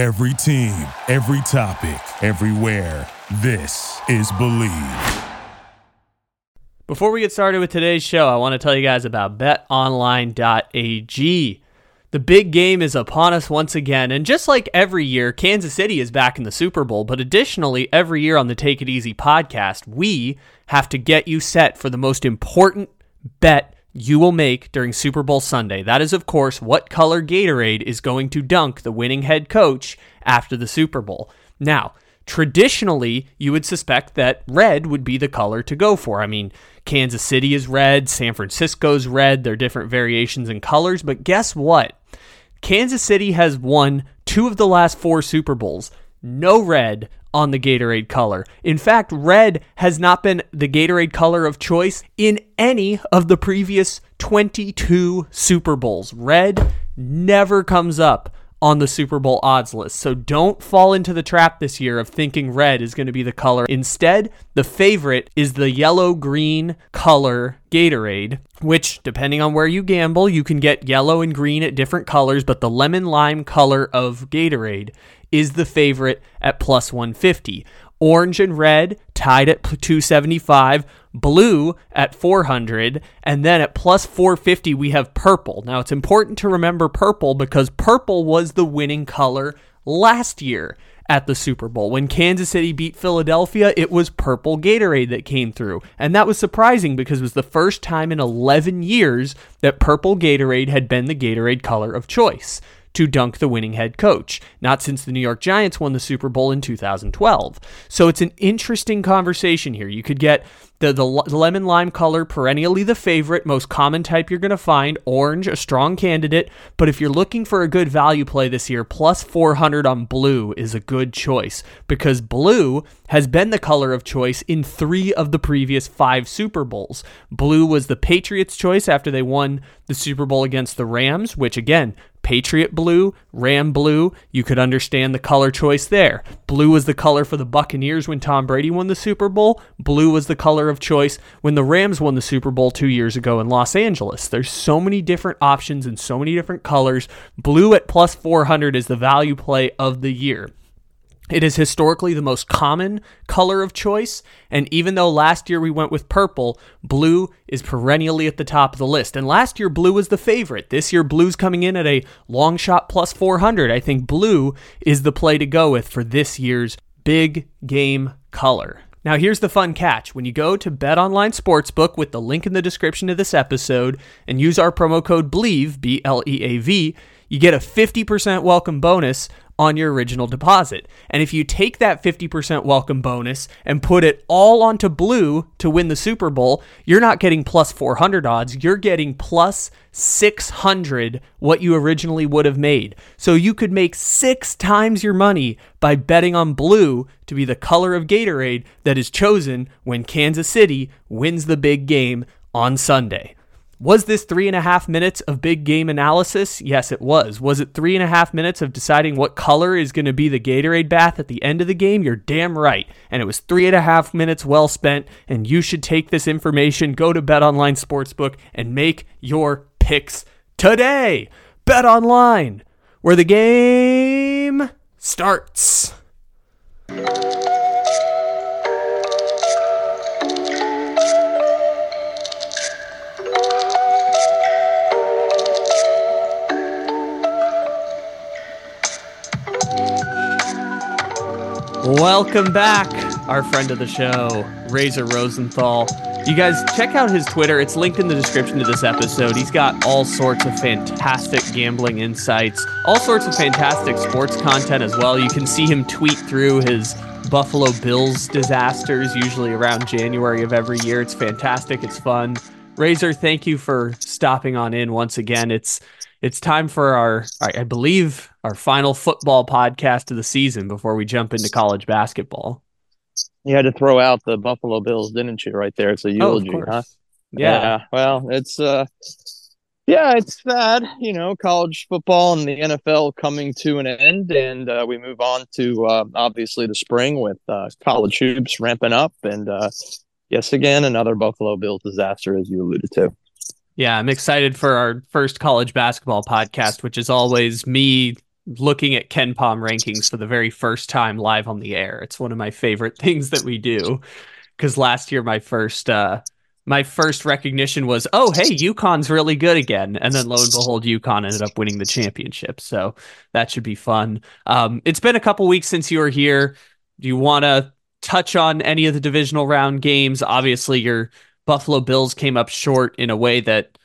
Every team, every topic, everywhere. This is Bleav. Before we get started with today's show, I want to tell you guys about betonline.ag. The big game is upon us once again, and just like every year, Kansas City is back in the Super Bowl. But additionally, every year on the Take It Easy podcast, we have to get you set for the most important bet you will make during Super Bowl Sunday. That is, of course, what color Gatorade is going to dunk the winning head coach after the Super Bowl. Now, traditionally, you would suspect that red would be the color to go for. I mean, Kansas City is red, San Francisco's red, there are different variations in colors, but guess what? Kansas City has won two of the last four Super Bowls. No red on the Gatorade color. In fact, red has not been the Gatorade color of choice in any of the previous 22 Super Bowls. Red never comes up on the Super Bowl odds list. So don't fall into the trap this year of thinking red is going to be the color. Instead, the favorite is the yellow green color Gatorade, which, depending on where you gamble, you can get yellow and green at different colors, but the lemon lime color of Gatorade is the favorite at plus 150. Orange and red tied at 275, blue at 400, and then at plus 450 we have purple. Now it's important to remember purple because purple was the winning color last year at the Super Bowl. When Kansas City beat Philadelphia, it was purple Gatorade that came through. And that was surprising because it was the first time in 11 years that purple Gatorade had been the Gatorade color of choice to dunk the winning head coach, not since the New York Giants won the Super Bowl in 2012. So it's an interesting conversation here. You could get the, the lemon lime color, perennially the favorite, most common type you're going to find. Orange, a strong candidate. But if you're looking for a good value play this year, plus 400 on blue is a good choice because blue has been the color of choice in three of the previous five Super Bowls. Blue was the Patriots' choice after they won the Super Bowl against the Rams, which again, Patriot blue, Ram blue, you could understand the color choice there. Blue was the color for the Buccaneers when Tom Brady won the Super Bowl. Blue was the color of choice when the Rams won the Super Bowl two years ago in Los Angeles. There's so many different options and so many different colors. Blue at plus 400 is the value play of the year. It is historically the most common color of choice, and even though last year we went with purple, blue is perennially at the top of the list. And last year, blue was the favorite. This year, blue's coming in at a long shot plus 400. I think blue is the play to go with for this year's big game color. Now, here's the fun catch. When you go to Bet Online Sportsbook with the link in the description of this episode and use our promo code BLEAV, B L E A V, you get a 50% welcome bonus on your original deposit. And if you take that 50% welcome bonus and put it all onto blue to win the Super Bowl, you're not getting plus 400 odds, you're getting plus 600 what you originally would have made. So you could make six times your money by betting on blue to be the color of Gatorade that is chosen when Kansas City wins the big game on Sunday. Was this three and a half minutes of big game analysis? Yes, it was. Was it three and a half minutes of deciding what color is going to be the Gatorade bath at the end of the game? You're damn right. And it was three and a half minutes well spent. And you should take this information, go to Bet Online Sportsbook, and make your picks today. Bet Online, where the game starts. Welcome back, our friend of the show, Razor Rosenthal. You guys check out his Twitter. It's linked in the description to this episode. He's got all sorts of fantastic gambling insights, all sorts of fantastic sports content as well. You can see him tweet through his Buffalo Bills disasters, usually around January of every year. It's fantastic. It's fun. Razor, thank you for stopping on in once again. It's it's time for our, I believe, our final football podcast of the season before we jump into college basketball. You had to throw out the Buffalo Bills, didn't you? Right there, it's a eulogy, oh, huh? Yeah. yeah. Well, it's uh, yeah, it's sad. You know, college football and the NFL coming to an end, and uh, we move on to uh, obviously the spring with uh, college hoops ramping up, and uh, yes, again another Buffalo Bills disaster, as you alluded to. Yeah, I'm excited for our first college basketball podcast, which is always me looking at KenPom rankings for the very first time live on the air. It's one of my favorite things that we do because last year my first uh, my first recognition was, oh hey, UConn's really good again, and then lo and behold, UConn ended up winning the championship. So that should be fun. Um, it's been a couple weeks since you were here. Do you want to touch on any of the divisional round games? Obviously, your Buffalo Bills came up short in a way that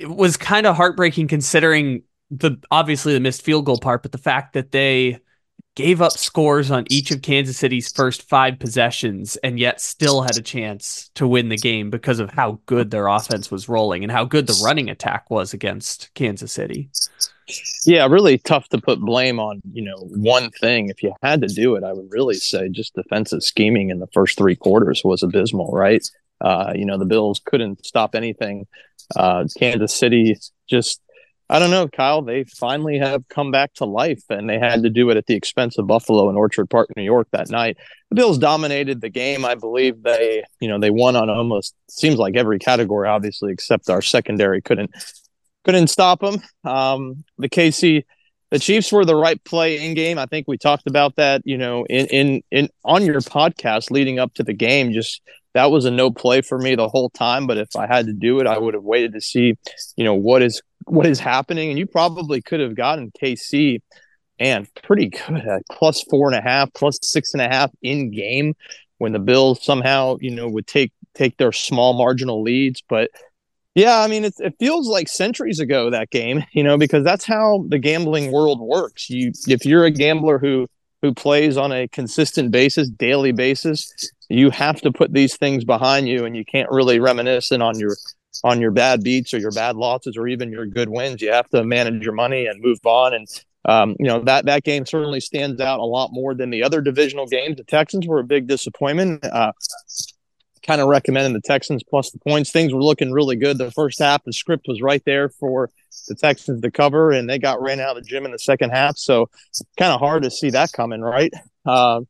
it was kind of heartbreaking considering the obviously the missed field goal part, but the fact that they gave up scores on each of Kansas City's first five possessions and yet still had a chance to win the game because of how good their offense was rolling and how good the running attack was against Kansas City. Yeah, really tough to put blame on, you know, one thing. If you had to do it, I would really say just defensive scheming in the first three quarters was abysmal, right? Uh, you know, the Bills couldn't stop anything. Uh, Kansas City just I don't know, Kyle. They finally have come back to life, and they had to do it at the expense of Buffalo and Orchard Park, New York, that night. The Bills dominated the game. I believe they, you know, they won on almost seems like every category, obviously, except our secondary couldn't couldn't stop them. Um, the KC, the Chiefs were the right play in game. I think we talked about that, you know, in in in on your podcast leading up to the game. Just that was a no play for me the whole time. But if I had to do it, I would have waited to see, you know, what is what is happening. And you probably could have gotten KC and pretty good at plus four and a half, plus six and a half in game when the Bills somehow, you know, would take take their small marginal leads. But yeah, I mean, it, it feels like centuries ago that game, you know, because that's how the gambling world works. You, if you're a gambler who who plays on a consistent basis, daily basis, you have to put these things behind you, and you can't really reminisce on your on your bad beats or your bad losses or even your good wins. You have to manage your money and move on. And um, you know that that game certainly stands out a lot more than the other divisional games. The Texans were a big disappointment. Uh, kind of recommending the Texans plus the points. Things were looking really good the first half. The script was right there for the Texans to cover, and they got ran out of the gym in the second half. So kind of hard to see that coming, right? Uh,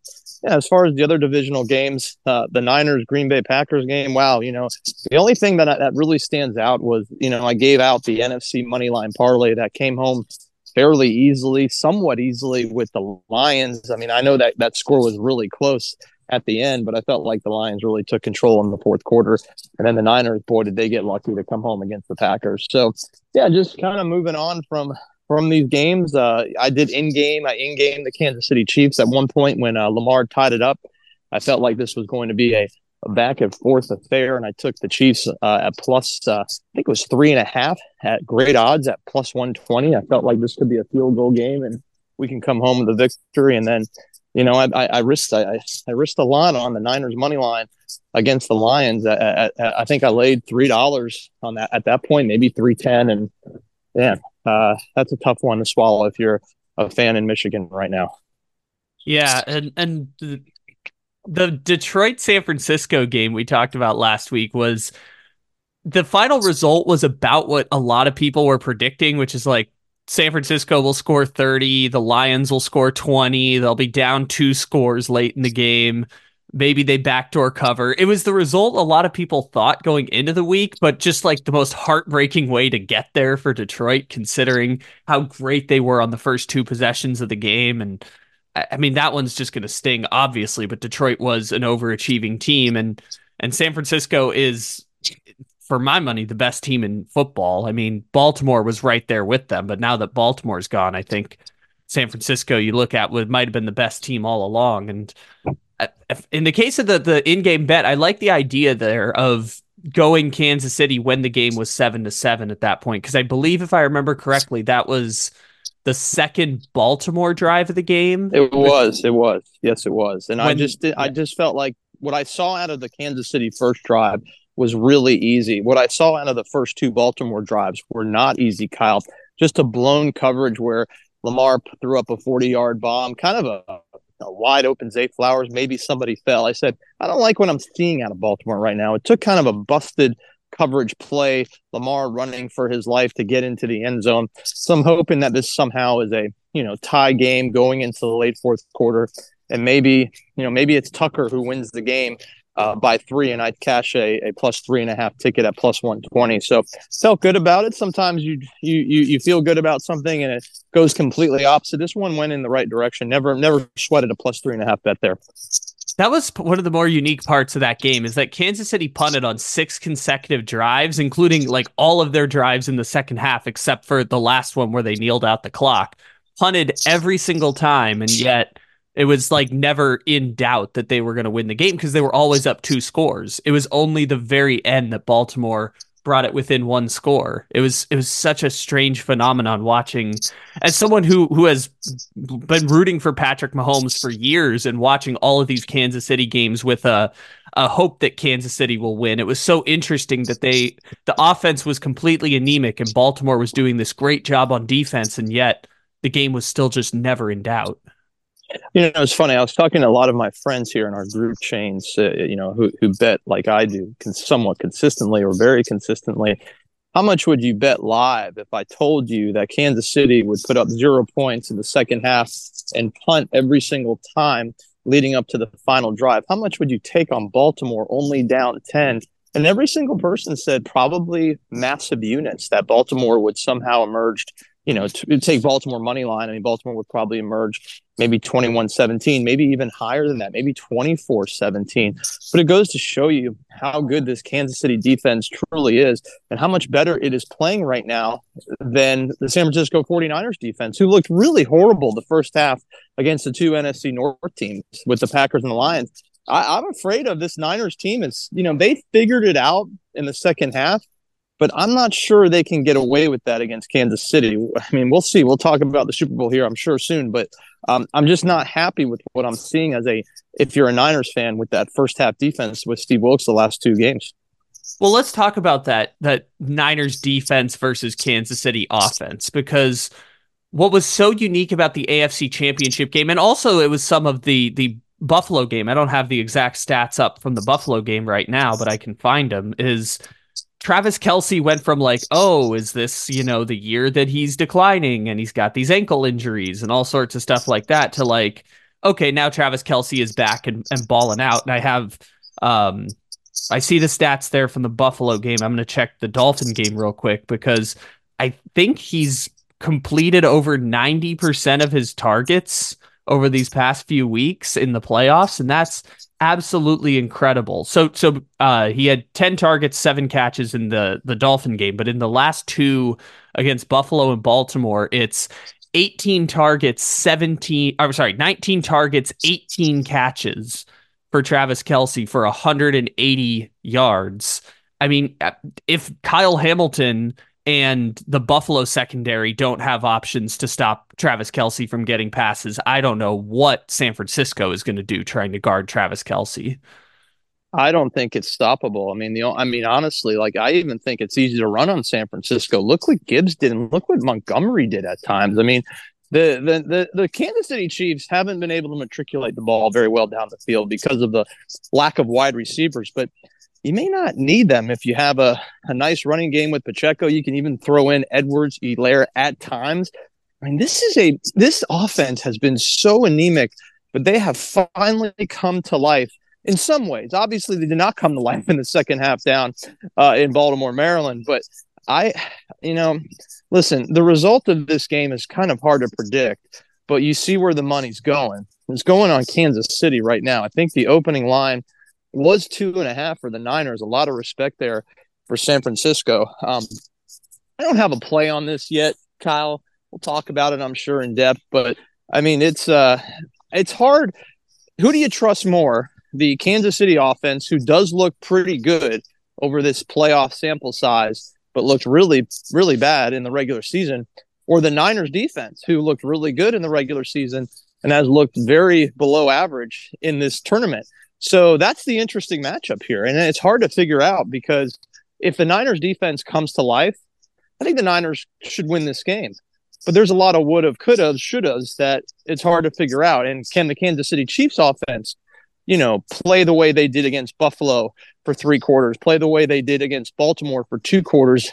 yeah, as far as the other divisional games, uh, the Niners Green Bay Packers game, wow, you know, the only thing that that really stands out was, you know, I gave out the NFC money line parlay that came home fairly easily, somewhat easily with the Lions. I mean, I know that that score was really close at the end, but I felt like the Lions really took control in the fourth quarter. And then the Niners, boy, did they get lucky to come home against the Packers. So, yeah, just kind of moving on from from these games. Uh, I did in game. I in game the Kansas City Chiefs at one point when uh, Lamar tied it up. I felt like this was going to be a, a back and forth affair, and I took the Chiefs uh, at plus. Uh, I think it was three and a half at great odds at plus one twenty. I felt like this could be a field goal game, and we can come home with a victory. And then, you know, I, I, I risked I, I risked a lot on the Niners money line against the Lions. I, I, I think I laid three dollars on that at that point, maybe three ten, and yeah, uh, that's a tough one to swallow if you're a fan in Michigan right now. Yeah, and and the Detroit San Francisco game we talked about last week was the final result was about what a lot of people were predicting, which is like San Francisco will score 30, the Lions will score 20, they'll be down two scores late in the game maybe they backdoor cover. It was the result a lot of people thought going into the week, but just like the most heartbreaking way to get there for Detroit, considering how great they were on the first two possessions of the game. And I mean, that one's just going to sting, obviously, but Detroit was an overachieving team, and and San Francisco is. For my money, the best team in football. I mean, Baltimore was right there with them, but now that Baltimore's gone, I think San Francisco you look at would might have been the best team all along. And in the case of the the in-game bet, I like the idea there of going Kansas City when the game was seven to seven at that point because I believe if I remember correctly, that was the second Baltimore drive of the game. It was, it was, yes, it was, and when, I just did. I just felt like what I saw out of the Kansas City first drive was really easy. What I saw out of the first two Baltimore drives were not easy, Kyle. Just a blown coverage where Lamar threw up a 40 yard bomb, kind of a a wide open Zay Flowers. Maybe somebody fell. I said, I don't like what I'm seeing out of Baltimore right now. It took kind of a busted coverage play, Lamar running for his life to get into the end zone. So I'm hoping that this somehow is a you know tie game going into the late fourth quarter, and maybe you know maybe it's Tucker who wins the game. Uh, by three, and I'd cash a, a plus three and a half ticket at plus one twenty. So felt good about it. Sometimes you you you you feel good about something and it goes completely opposite. This one went in the right direction. Never never sweated a plus three and a half bet there. That was one of the more unique parts of that game is that Kansas City punted on six consecutive drives, including like all of their drives in the second half, except for the last one where they kneeled out the clock. Punted every single time, and yet it was like never in doubt that they were going to win the game because they were always up two scores. It was only the very end that Baltimore brought it within one score. It was it was such a strange phenomenon watching as someone who who has been rooting for Patrick Mahomes for years and watching all of these Kansas City games with a a hope that Kansas City will win. It was so interesting that they the offense was completely anemic and Baltimore was doing this great job on defense and yet the game was still just never in doubt. You know, it's funny. I was talking to a lot of my friends here in our group chains, uh, you know, who, who bet like I do, somewhat consistently or very consistently. How much would you bet live if I told you that Kansas City would put up zero points in the second half and punt every single time leading up to the final drive? How much would you take on Baltimore only down 10? And every single person said probably massive units that Baltimore would somehow emerge you know, to take Baltimore money line, I mean, Baltimore would probably emerge maybe 21 17, maybe even higher than that, maybe 24 17. But it goes to show you how good this Kansas City defense truly is and how much better it is playing right now than the San Francisco 49ers defense, who looked really horrible the first half against the two NFC North teams with the Packers and the Lions. I, I'm afraid of this Niners team. It's, you know, they figured it out in the second half but I'm not sure they can get away with that against Kansas City. I mean, we'll see. We'll talk about the Super Bowl here, I'm sure, soon. But um, I'm just not happy with what I'm seeing as a if you're a Niners fan with that first half defense with Steve Wilks the last two games. Well, let's talk about that that Niners defense versus Kansas City offense because what was so unique about the AFC Championship game, and also it was some of the the Buffalo game. I don't have the exact stats up from the Buffalo game right now, but I can find them. Is Travis Kelce went from like, oh, is this, you know, the year that he's declining and he's got these ankle injuries and all sorts of stuff like that to like, okay, now Travis Kelce is back and, and balling out. And I have, um, I see the stats there from the Buffalo game. I'm going to check the Dolphin game real quick because I think he's completed over 90% of his targets over these past few weeks in the playoffs. And that's absolutely incredible. So so uh, he had 10 targets, 7 catches in the the Dolphin game, but in the last two against Buffalo and Baltimore, it's 18 targets, 17 I'm sorry, 19 targets, 18 catches for Travis Kelce for 180 yards. I mean, if Kyle Hamilton and the Buffalo secondary don't have options to stop Travis Kelce from getting passes. I don't know what San Francisco is going to do trying to guard Travis Kelce. I don't think it's stoppable. I mean, the I mean, honestly, like I even think it's easy to run on San Francisco. Look what Gibbs did, and look what Montgomery did at times. I mean, the the the, the Kansas City Chiefs haven't been able to matriculate the ball very well down the field because of the lack of wide receivers, but you may not need them if you have a, a nice running game with Pacheco. You can even throw in Edwards, Helaire at times. I mean, this is a this offense has been so anemic, but they have finally come to life in some ways. Obviously, they did not come to life in the second half down uh, in Baltimore, Maryland. But I, you know, listen, the result of this game is kind of hard to predict, but you see where the money's going. It's going on Kansas City right now. I think the opening line was two and a half for the Niners. A lot of respect there for San Francisco. Um, I don't have a play on this yet, Kyle. We'll talk about it, I'm sure, in depth. But I mean, it's uh, it's hard. Who do you trust more? The Kansas City offense, who does look pretty good over this playoff sample size, but looked really, really bad in the regular season, or the Niners defense, who looked really good in the regular season and has looked very below average in this tournament. So that's the interesting matchup here. And it's hard to figure out because if the Niners defense comes to life, I think the Niners should win this game. But there's a lot of would have, could have, should have that it's hard to figure out. And can the Kansas City Chiefs offense, you know, play the way they did against Buffalo for three quarters, play the way they did against Baltimore for two quarters?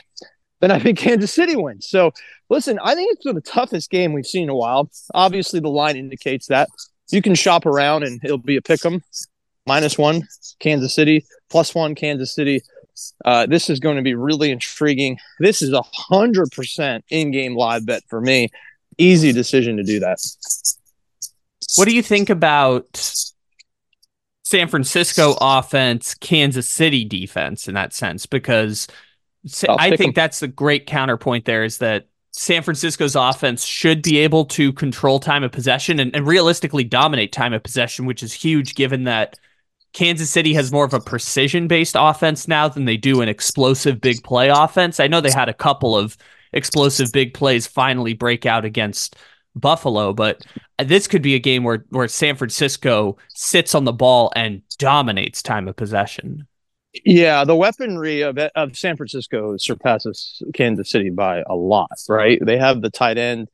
Then I think Kansas City wins. So listen, I think it's the toughest game we've seen in a while. Obviously, the line indicates that. You can shop around and it'll be a pick 'em minus one Kansas City, plus one Kansas City. Uh, this is going to be really intriguing. This is a hundred percent in-game live bet for me. Easy decision to do that. What do you think about San Francisco offense, Kansas City defense in that sense? Because I think that's the great counterpoint there is that San Francisco's offense should be able to control time of possession and, and, realistically dominate time of possession, which is huge given that Kansas City has more of a precision based offense now than they do an explosive big play offense. I know they had a couple of explosive big plays finally break out against Buffalo, but this could be a game where, where San Francisco sits on the ball and dominates time of possession. Yeah, the weaponry of of San Francisco surpasses Kansas City by a lot, right? They have the tight end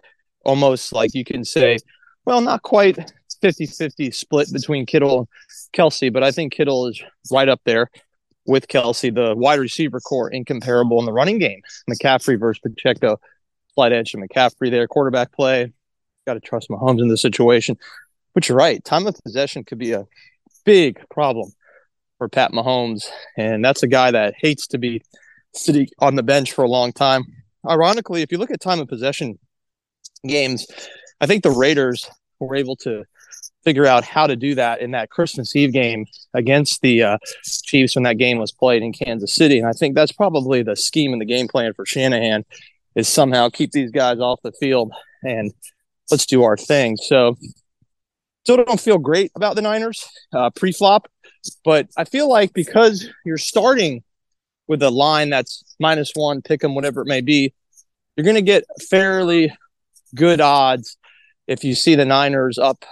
almost like you can say, well, not quite 50-50 split between Kittle Kelce, but I think Kittle is right up there with Kelce. The wide receiver corps incomparable in the running game. McCaffrey versus Pacheco, slight edge to McCaffrey there. Quarterback play, got to trust Mahomes in this situation. But you're right, time of possession could be a big problem for Pat Mahomes, and that's a guy that hates to be sitting on the bench for a long time. Ironically, if you look at time of possession games, I think the Raiders were able to figure out how to do that in that Christmas Eve game against the uh, Chiefs when that game was played in Kansas City. And I think that's probably the scheme and the game plan for Shanahan is somehow keep these guys off the field and let's do our thing. So still don't feel great about the Niners uh, pre-flop. But I feel like because you're starting with a line that's minus one, pick them, whatever it may be, you're going to get fairly good odds if you see the Niners up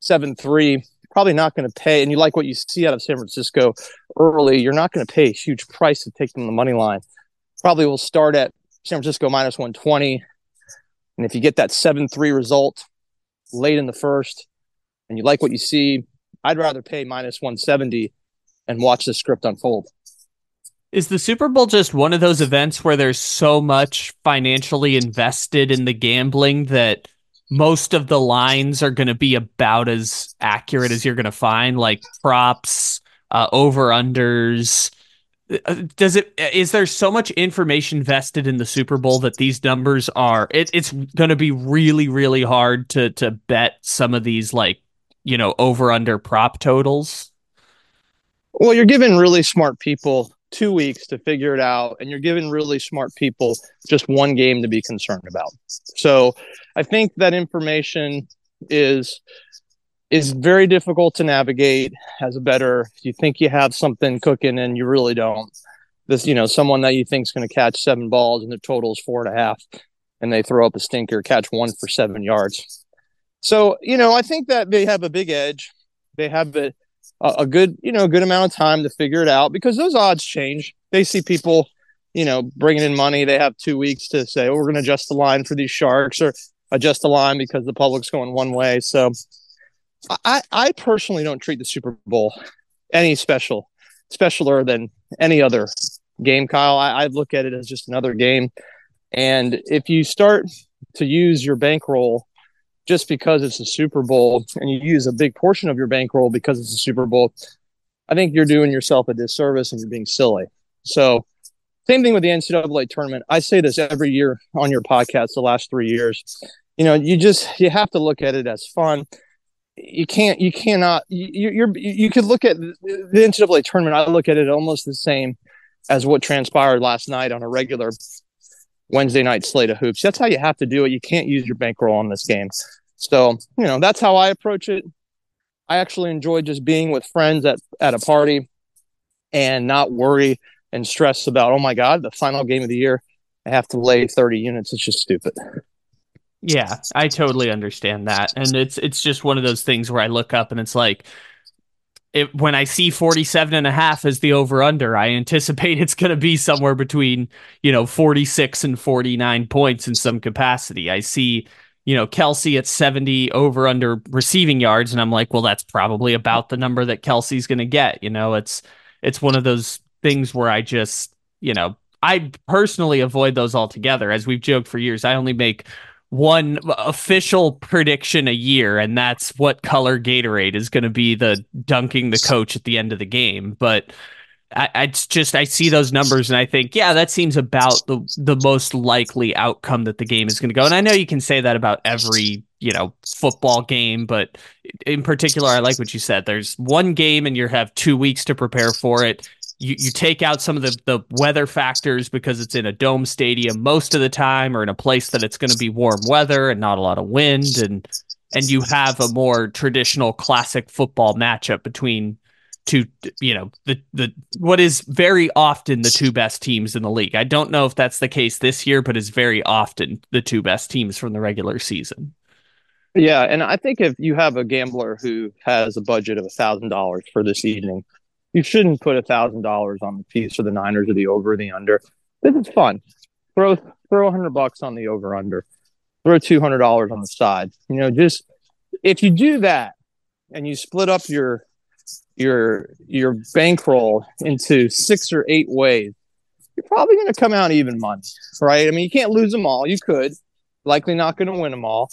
7 3. Probably not going to pay, and you like what you see out of San Francisco early, you're not going to pay a huge price to take them the money line. Probably will start at San Francisco minus 120. And if you get that 7 3 result late in the first and you like what you see, I'd rather pay minus 170 and watch the script unfold. Is the Super Bowl just one of those events where there's so much financially invested in the gambling that most of the lines are going to be about as accurate as you're going to find, like props, uh, over unders? Uh, does it is there so much information vested in the Super Bowl that these numbers are it, it's going to be really really hard to to bet some of these like you know, over under prop totals? Well, you're giving really smart people two weeks to figure it out, and you're giving really smart people just one game to be concerned about. So I think that information is is very difficult to navigate as a bettor you think you have something cooking and you really don't this you know someone that you think is going to catch seven balls and the total is four and a half and they throw up a stinker catch one for seven yards so, you know, I think that they have a big edge. They have a, a good, you know, a good amount of time to figure it out because those odds change. They see people, you know, bringing in money. They have two weeks to say, oh, we're going to adjust the line for these sharks or adjust the line because the public's going one way. So I, I personally don't treat the Super Bowl any special, specialer than any other game, Kyle. I, I look at it as just another game. And if you start to use your bankroll just because it's a Super Bowl and you use a big portion of your bankroll because it's a Super Bowl, I think you're doing yourself a disservice and you're being silly. So, same thing with the NCAA tournament. I say this every year on your podcast the last three years. You know, you just you have to look at it as fun. You can't, you cannot, you, you're, you could look at the NCAA tournament. I look at it almost the same as what transpired last night on a regular Wednesday night slate of hoops. That's how you have to do it. You can't use your bankroll on this game. So, you know, that's how I approach it. I actually enjoy just being with friends at, at a party and not worry and stress about, oh my God, the final game of the year, I have to lay 30 units. It's just stupid. Yeah, I totally understand that. And it's it's just one of those things where I look up and it's like it, when I see 47 and a half as the over under, I anticipate it's going to be somewhere between, you know, 46 and 49 points in some capacity. I see you know, Kelce at 70 over under receiving yards. And I'm like, well, that's probably about the number that Kelce's going to get. You know, it's, it's one of those things where I just, you know, I personally avoid those altogether. As we've joked for years, I only make one official prediction a year, and that's what color Gatorade is going to be the dunking the coach at the end of the game. But I, just I see those numbers and I think, yeah, that seems about the the most likely outcome that the game is going to go. And I know you can say that about every you know football game, but in particular, I like what you said. There's one game and you have two weeks to prepare for it. You you take out some of the the weather factors because it's in a dome stadium most of the time, or in a place that it's going to be warm weather and not a lot of wind, and and you have a more traditional classic football matchup between two you know the the what is very often the two best teams in the league. I don't know if that's the case this year, but is very often the two best teams from the regular season. Yeah, and I think if you have a gambler who has a budget of a thousand dollars for this evening, you shouldn't put a thousand dollars on the piece for the Niners or the over or the under. This is fun. Throw throw a hundred bucks on the over under. Throw two hundred dollars on the side. You know, just if you do that and you split up your your your bankroll into six or eight ways, you're probably going to come out even money, right? I mean, you can't lose them all. You could, likely not going to win them all,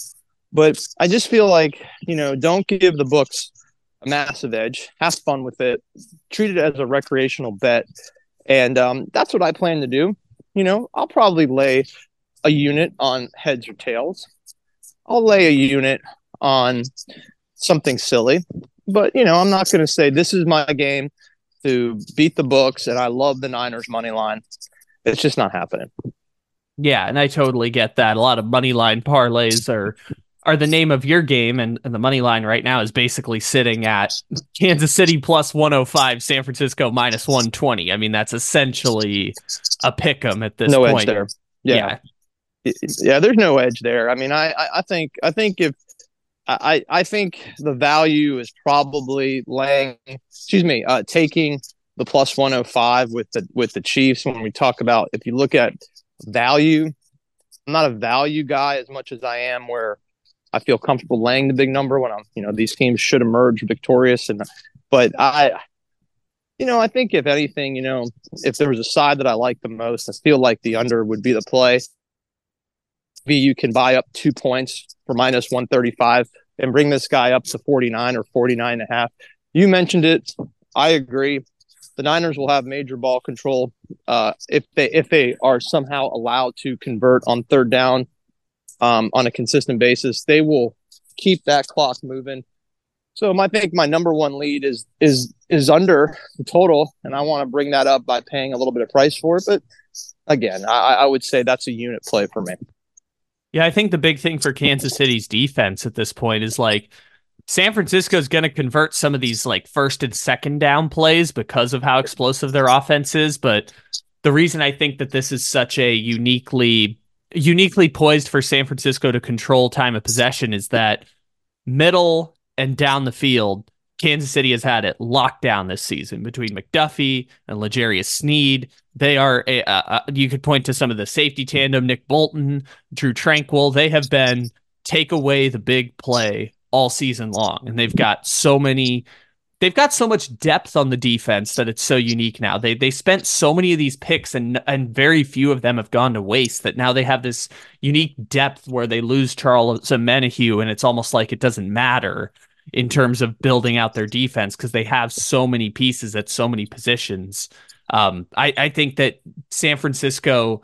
but I just feel like you know, don't give the books massive edge. Have fun with it. Treat it as a recreational bet, and um, that's what I plan to do. You know, I'll probably lay a unit on heads or tails. I'll lay a unit on something silly but you know, I'm not going to say this is my game to beat the books, and I love the Niners money line. It's just not happening. Yeah, and I totally get that. A lot of money line parlays are are the name of your game, and, and the money line right now is basically sitting at Kansas City plus 105, San Francisco minus 120. I mean, that's essentially a pick 'em at this no point. edge there. Yeah. yeah. yeah, there's no edge there. I mean, I, I think I think if I, I think the value is probably laying, excuse me, uh, taking the plus 105 with the with the Chiefs when we talk about if you look at value, I'm not a value guy as much as I am where I feel comfortable laying the big number when I'm, you know, these teams should emerge victorious and but I you know, I think if anything, you know, if there was a side that I like the most, I feel like the under would be the play. You can buy up two points for minus 135 and bring this guy up to 49 or 49 and a half. You mentioned it. I agree. The Niners will have major ball control uh, if they if they are somehow allowed to convert on third down um, on a consistent basis. They will keep that clock moving. So I think my number one lead is is is under the total, and I want to bring that up by paying a little bit of price for it. But again, I, I would say that's a unit play for me. Yeah, I think the big thing for Kansas City's defense at this point is like San Francisco is going to convert some of these like first and second down plays because of how explosive their offense is. But the reason I think that this is such a uniquely uniquely poised for San Francisco to control time of possession is that middle and down the field, Kansas City has had it locked down this season between McDuffie and L'Jarius Sneed. They are, a, you could point to some of the safety tandem, Nick Bolton, Drue Tranquill. They have been take away the big play all season long. And they've got so many, they've got so much depth on the defense that it's so unique now. They they spent so many of these picks and and very few of them have gone to waste that now they have this unique depth where they lose Charles Omenihu and it's almost like it doesn't matter in terms of building out their defense because they have so many pieces at so many positions. Um, I, I think that San Francisco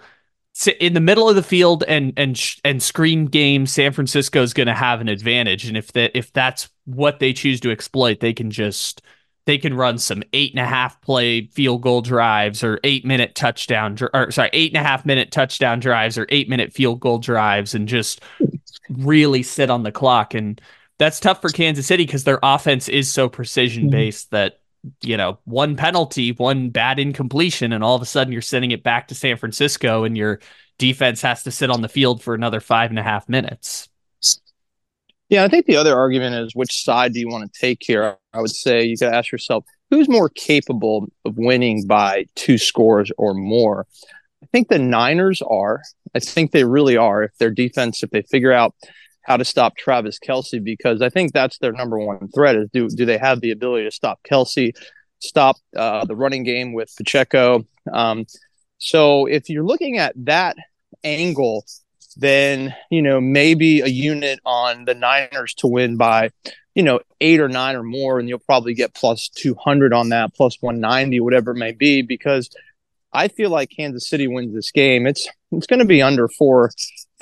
in the middle of the field and and and screen game, San Francisco is going to have an advantage, and if that if that's what they choose to exploit, they can just they can run some eight and a half play field goal drives or eight minute touchdown or sorry eight and a half minute touchdown drives or eight minute field goal drives and just really sit on the clock and that's tough for Kansas City because their offense is so precision based mm-hmm. that you know one penalty, one bad incompletion, and all of a sudden you're sending it back to San Francisco, and your defense has to sit on the field for another five and a half minutes. Yeah, I think the other argument is which side do you want to take here? I would say you got to ask yourself who's more capable of winning by two scores or more. I think the Niners are. I think they really are. If their defense, if they figure out how to stop Travis Kelce because I think that's their number one threat is do do they have the ability to stop Kelce, stop uh, the running game with Pacheco? Um, so if you're looking at that angle, then you know maybe a unit on the Niners to win by you know eight or nine or more, and you'll probably get plus two hundred on that, plus one ninety, whatever it may be, because I feel like Kansas City wins this game. It's it's going to be under four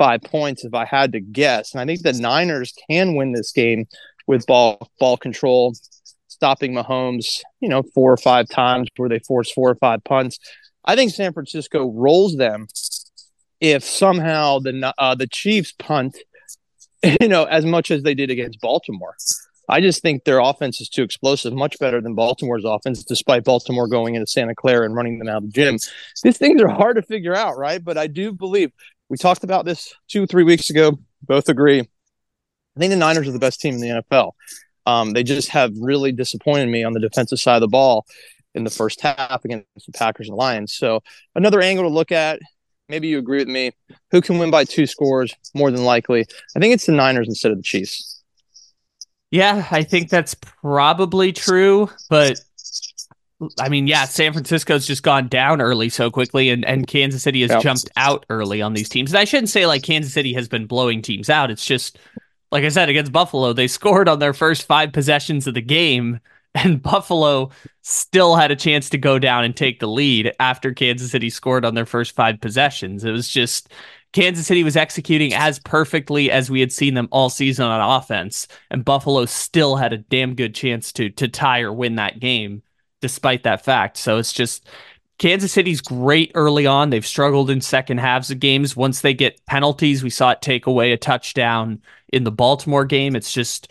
five points if I had to guess, and I think the Niners can win this game with ball ball control, stopping Mahomes, you know, four or five times where they force four or five punts. I think San Francisco rolls them if somehow the uh, the Chiefs punt, you know, as much as they did against Baltimore. I just think their offense is too explosive, much better than Baltimore's offense, despite Baltimore going into Santa Clara and running them out of the gym. These things are hard to figure out, right? But I do believe we talked about this two, three weeks ago. Both agree. I think the Niners are the best team in the NFL. Um, they just have really disappointed me on the defensive side of the ball in the first half against the Packers and Lions. So another angle to look at maybe you agree with me. Who can win by two scores more than likely? I think it's the Niners instead of the Chiefs. Yeah, I think that's probably true, but I mean, yeah, San Francisco's just gone down early so quickly, and, and Kansas City has yep. jumped out early on these teams. And I shouldn't say like Kansas City has been blowing teams out. It's just, like I said, against Buffalo, they scored on their first five possessions of the game, and Buffalo still had a chance to go down and take the lead after Kansas City scored on their first five possessions. It was just Kansas City was executing as perfectly as we had seen them all season on offense, and Buffalo still had a damn good chance to to tie or win that game despite that fact. So it's just Kansas City's great early on. They've struggled in second halves of games. Once they get penalties, we saw it take away a touchdown in the Baltimore game. It's just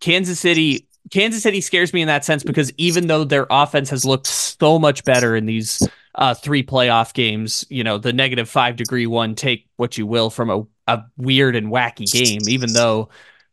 Kansas City Kansas City scares me in that sense because even though their offense has looked so much better in these uh, three playoff games, you know, the negative five degree one, take what you will from a, a weird and wacky game, even though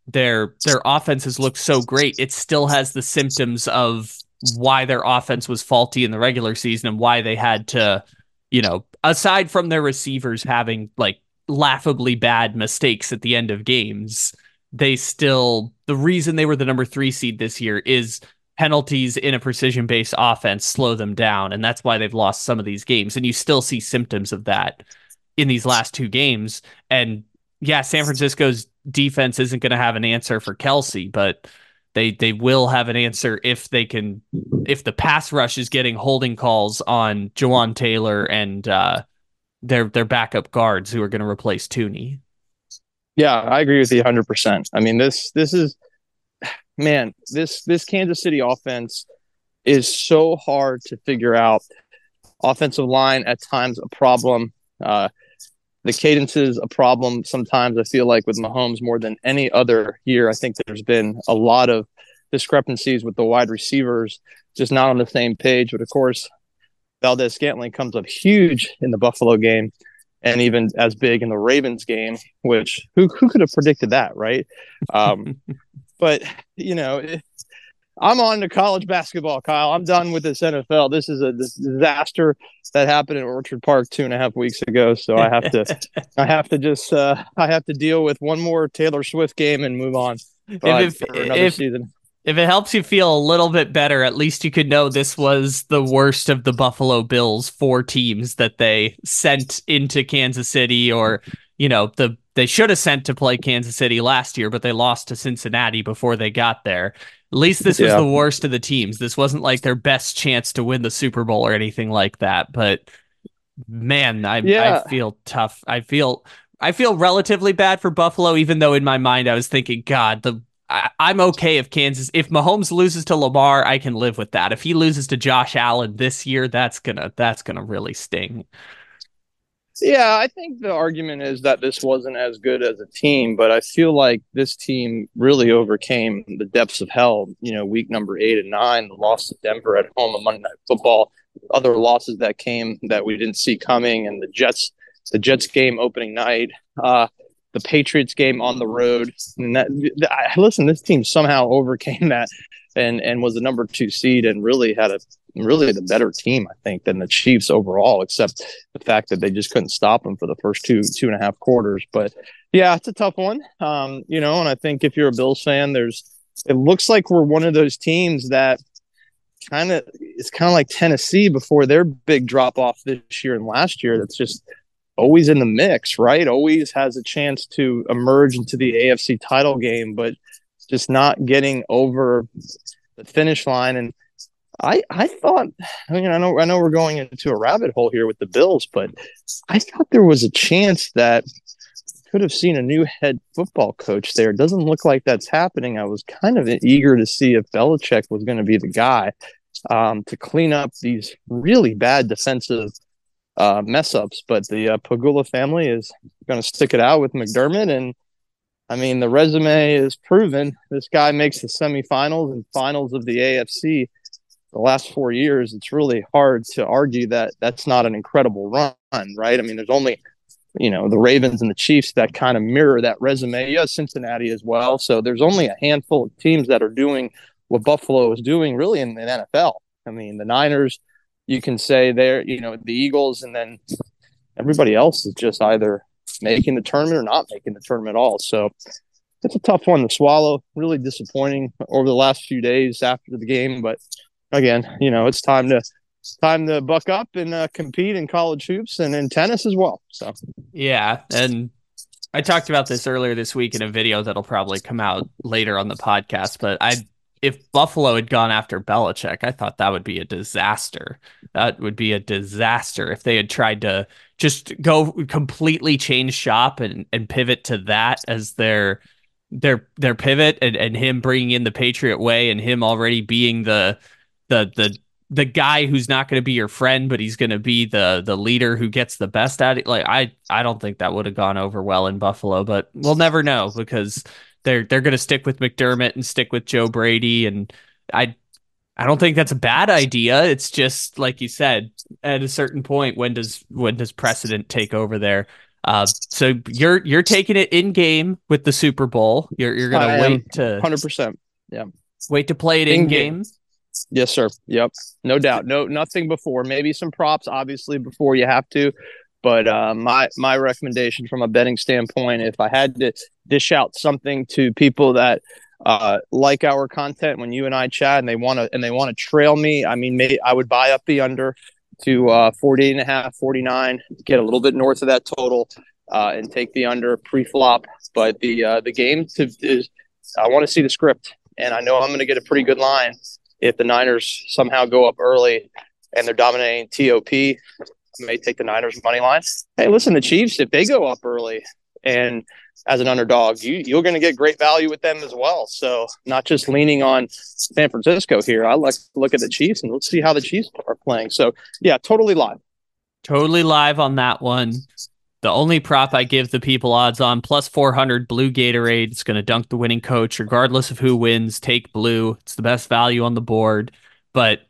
their their offense has looked so great, it still has the symptoms of why their offense was faulty in the regular season and why they had to, you know, aside from their receivers having like laughably bad mistakes at the end of games they still the reason they were the number three seed this year is penalties in a precision based offense slow them down and that's why they've lost some of these games. And you still see symptoms of that in these last two games. And yeah san francisco's defense isn't going to have an answer for Kelce, but they they will have an answer if they can if the pass rush is getting holding calls on Jawaan Taylor and uh, their their backup guards who are going to replace Thuney. Yeah, I agree with you 100%. I mean, this this is man, this this Kansas City offense is so hard to figure out. Offensive line at times a problem. Uh, the cadence is a problem sometimes. I feel like with Mahomes more than any other year. I think there's been a lot of discrepancies with the wide receivers, just not on the same page. But of course, Valdes Scantling comes up huge in the Buffalo game and even as big in the Ravens game, which who who could have predicted that, right? Um, but you know, I'm on to college basketball, Kyle. I'm done with this NFL. This is a disaster that happened in Orchard Park two and a half weeks ago. So I have to, I have to just, uh, I have to deal with one more Taylor Swift game and move on. If, if, season. If it helps you feel a little bit better, at least you could know this was the worst of the Buffalo Bills four teams that they sent into Kansas City or, you know, the they should have sent to play Kansas City last year, but they lost to Cincinnati before they got there. At least this was yeah. the worst of the teams. This wasn't like their best chance to win the Super Bowl or anything like that. But man, I yeah. I feel tough. I feel I feel relatively bad for Buffalo, even though in my mind I was thinking, God, the I, am okay if Kansas if Mahomes loses to Lamar, I can live with that. If he loses to Josh Allen this year, that's gonna that's gonna really sting. Yeah, I think the argument is that this wasn't as good as a team, but I feel like this team really overcame the depths of hell. You know, week number eight and nine, the loss to Denver at home on Monday Night Football, other losses that came that we didn't see coming, and the Jets, the Jets game opening night. Uh, the Patriots game on the road. And that, I, listen, this team somehow overcame that and and was the number two seed and really had a really the better team, I think, than the Chiefs overall, except the fact that they just couldn't stop them for the first two two and a half quarters. But yeah, it's a tough one. Um, you know, and I think if you're a Bills fan, there's it looks like we're one of those teams that kind of it's kind of like Tennessee before their big drop off this year and last year. That's just always in the mix, right? Always has a chance to emerge into the AFC title game, but just not getting over the finish line. And I I thought I mean I know I know we're going into a rabbit hole here with the Bills, but I thought there was a chance that could have seen a new head football coach there. It doesn't look like that's happening. I was kind of eager to see if Belichick was going to be the guy um, to clean up these really bad defensive uh, mess ups, but the uh, Pegula family is going to stick it out with McDermott and I mean, the resume is proven. This guy makes the semifinals and finals of the AFC the last four years. It's really hard to argue that that's not an incredible run, right? I mean, there's only, you know, the Ravens and the Chiefs that kind of mirror that resume. You have Cincinnati as well. So there's only a handful of teams that are doing what Buffalo is doing really in the NFL. I mean, the Niners, you can say they're, you know, the Eagles, and then everybody else is just either making the tournament or not making the tournament at all. So it's a tough one to swallow. Really disappointing over the last few days after the game, but again, you know, it's time to time to buck up and uh, compete in college hoops and in tennis as well. So yeah, and I talked about this earlier this week in a video that'll probably come out later on the podcast, but I if Buffalo had gone after Belichick, I thought that would be a disaster. That would be a disaster if they had tried to just go completely change shop and, and pivot to that as their their their pivot and, and him bringing in the Patriot way and him already being the the the the guy who's not going to be your friend, but he's going to be the the leader who gets the best at it. Like I I don't think that would have gone over well in Buffalo, but we'll never know because they're they're going to stick with McDermott and stick with Joe Brady, and I I don't think that's a bad idea. It's just like you said, at a certain point, when does when does precedent take over there? Uh, so you're you're taking it in game with the Super Bowl. You're you're gonna I wait to hundred percent. Yeah, wait to play it in, in game. Yes, sir. Yep, no doubt. No, nothing before. Maybe some props, obviously, before you have to. But uh, my my recommendation from a betting standpoint, if I had to dish out something to people that uh, like our content when you and I chat and they want to and they want to trail me, I mean, may, I would buy up the under to uh, 48 and a half, 49, get a little bit north of that total uh, and take the under pre-flop. But the uh, the game to, is I want to see the script, and I know I'm going to get a pretty good line if the Niners somehow go up early and they're dominating TOP. I may take the Niners money line. Hey, listen, the Chiefs if they go up early and as an underdog, you you're going to get great value with them as well. So not just leaning on San Francisco here. I like to look at the Chiefs and let's see how the Chiefs are playing. So yeah, totally live. Totally live on that one. The only prop I give the people odds on plus 400 blue Gatorade. It's going to dunk the winning coach, regardless of who wins. Take blue. It's the best value on the board. But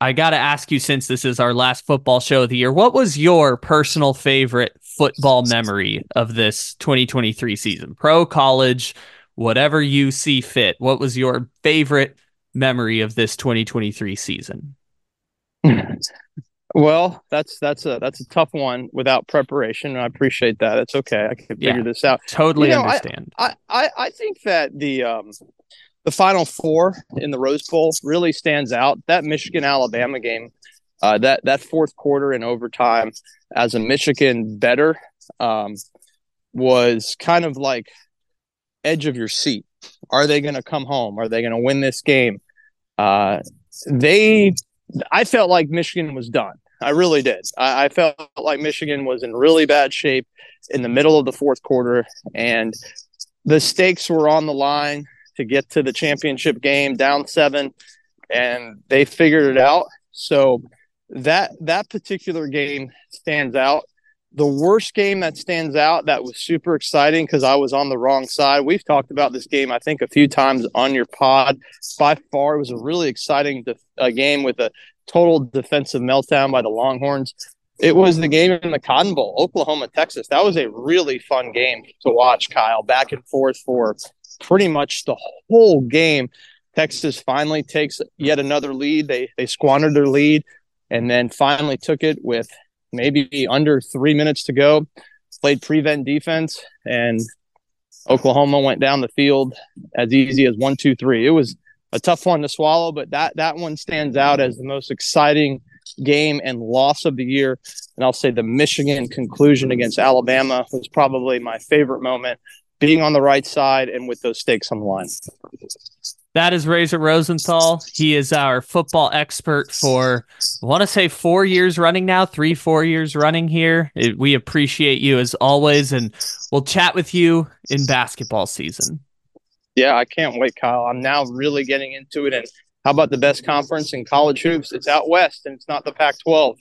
I got to ask you, since this is our last football show of the year, what was your personal favorite football memory of this 2023 season? Pro, college, whatever you see fit. What was your favorite memory of this 2023 season? Well, that's that's a that's a tough one without preparation. I appreciate that. It's okay. I can figure yeah, this out. Totally you know, understand. I, I I think that the um the final four in the Rose Bowl really stands out. That Michigan Alabama game, uh, that that fourth quarter in overtime, as a Michigan bettor, um, was kind of like edge of your seat. Are they going to come home? Are they going to win this game? Uh, they, I felt like Michigan was done. I really did. I, I felt like Michigan was in really bad shape in the middle of the fourth quarter, and the stakes were on the line to get to the championship game down seven, and they figured it out. So that that particular game stands out. The worst game that stands out that was super exciting because I was on the wrong side. We've talked about this game, I think, a few times on your pod. By far, it was a really exciting def- uh, game with a total defensive meltdown by the Longhorns. It was the game in the Cotton Bowl, Oklahoma, Texas. That was a really fun game to watch, Kyle, back and forth for pretty much the whole game. Texas finally takes yet another lead. They they squandered their lead and then finally took it with maybe under three minutes to go. Played prevent defense, and Oklahoma went down the field as easy as one, two, three. It was a tough one to swallow, but that that one stands out as the most exciting game and loss of the year. And I'll say the Michigan conclusion against Alabama was probably my favorite moment, being on the right side and with those stakes on the line. That is Razor Rosenthal. He is our football expert for, I want to say, four years running now, three, four years running here. It, we appreciate you as always, and we'll chat with you in basketball season. Yeah, I can't wait, Kyle. I'm now really getting into it. And how about the best conference in college hoops? It's out west, and it's not the Pac 12.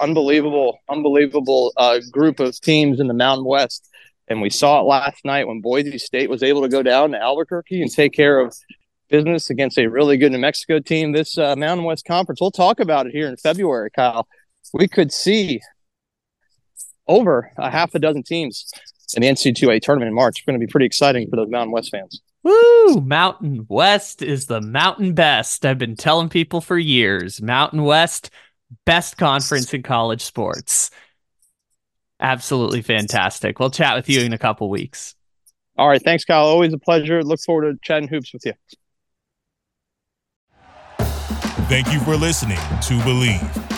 Unbelievable, unbelievable uh, group of teams in the Mountain West. And we saw it last night when Boise State was able to go down to Albuquerque and take care of business against a really good New Mexico team. This uh, Mountain West Conference, we'll talk about it here in February, Kyle. We could see over a half a dozen teams in the NC2A tournament in March. It's going to be pretty exciting for those Mountain West fans. Woo! Mountain West is the mountain best. I've been telling people for years. Mountain West, best conference in college sports. Absolutely fantastic. We'll chat with you in a couple weeks. All right. Thanks, Kyle. Always a pleasure. Look forward to chatting hoops with you. Thank you for listening to Bleav.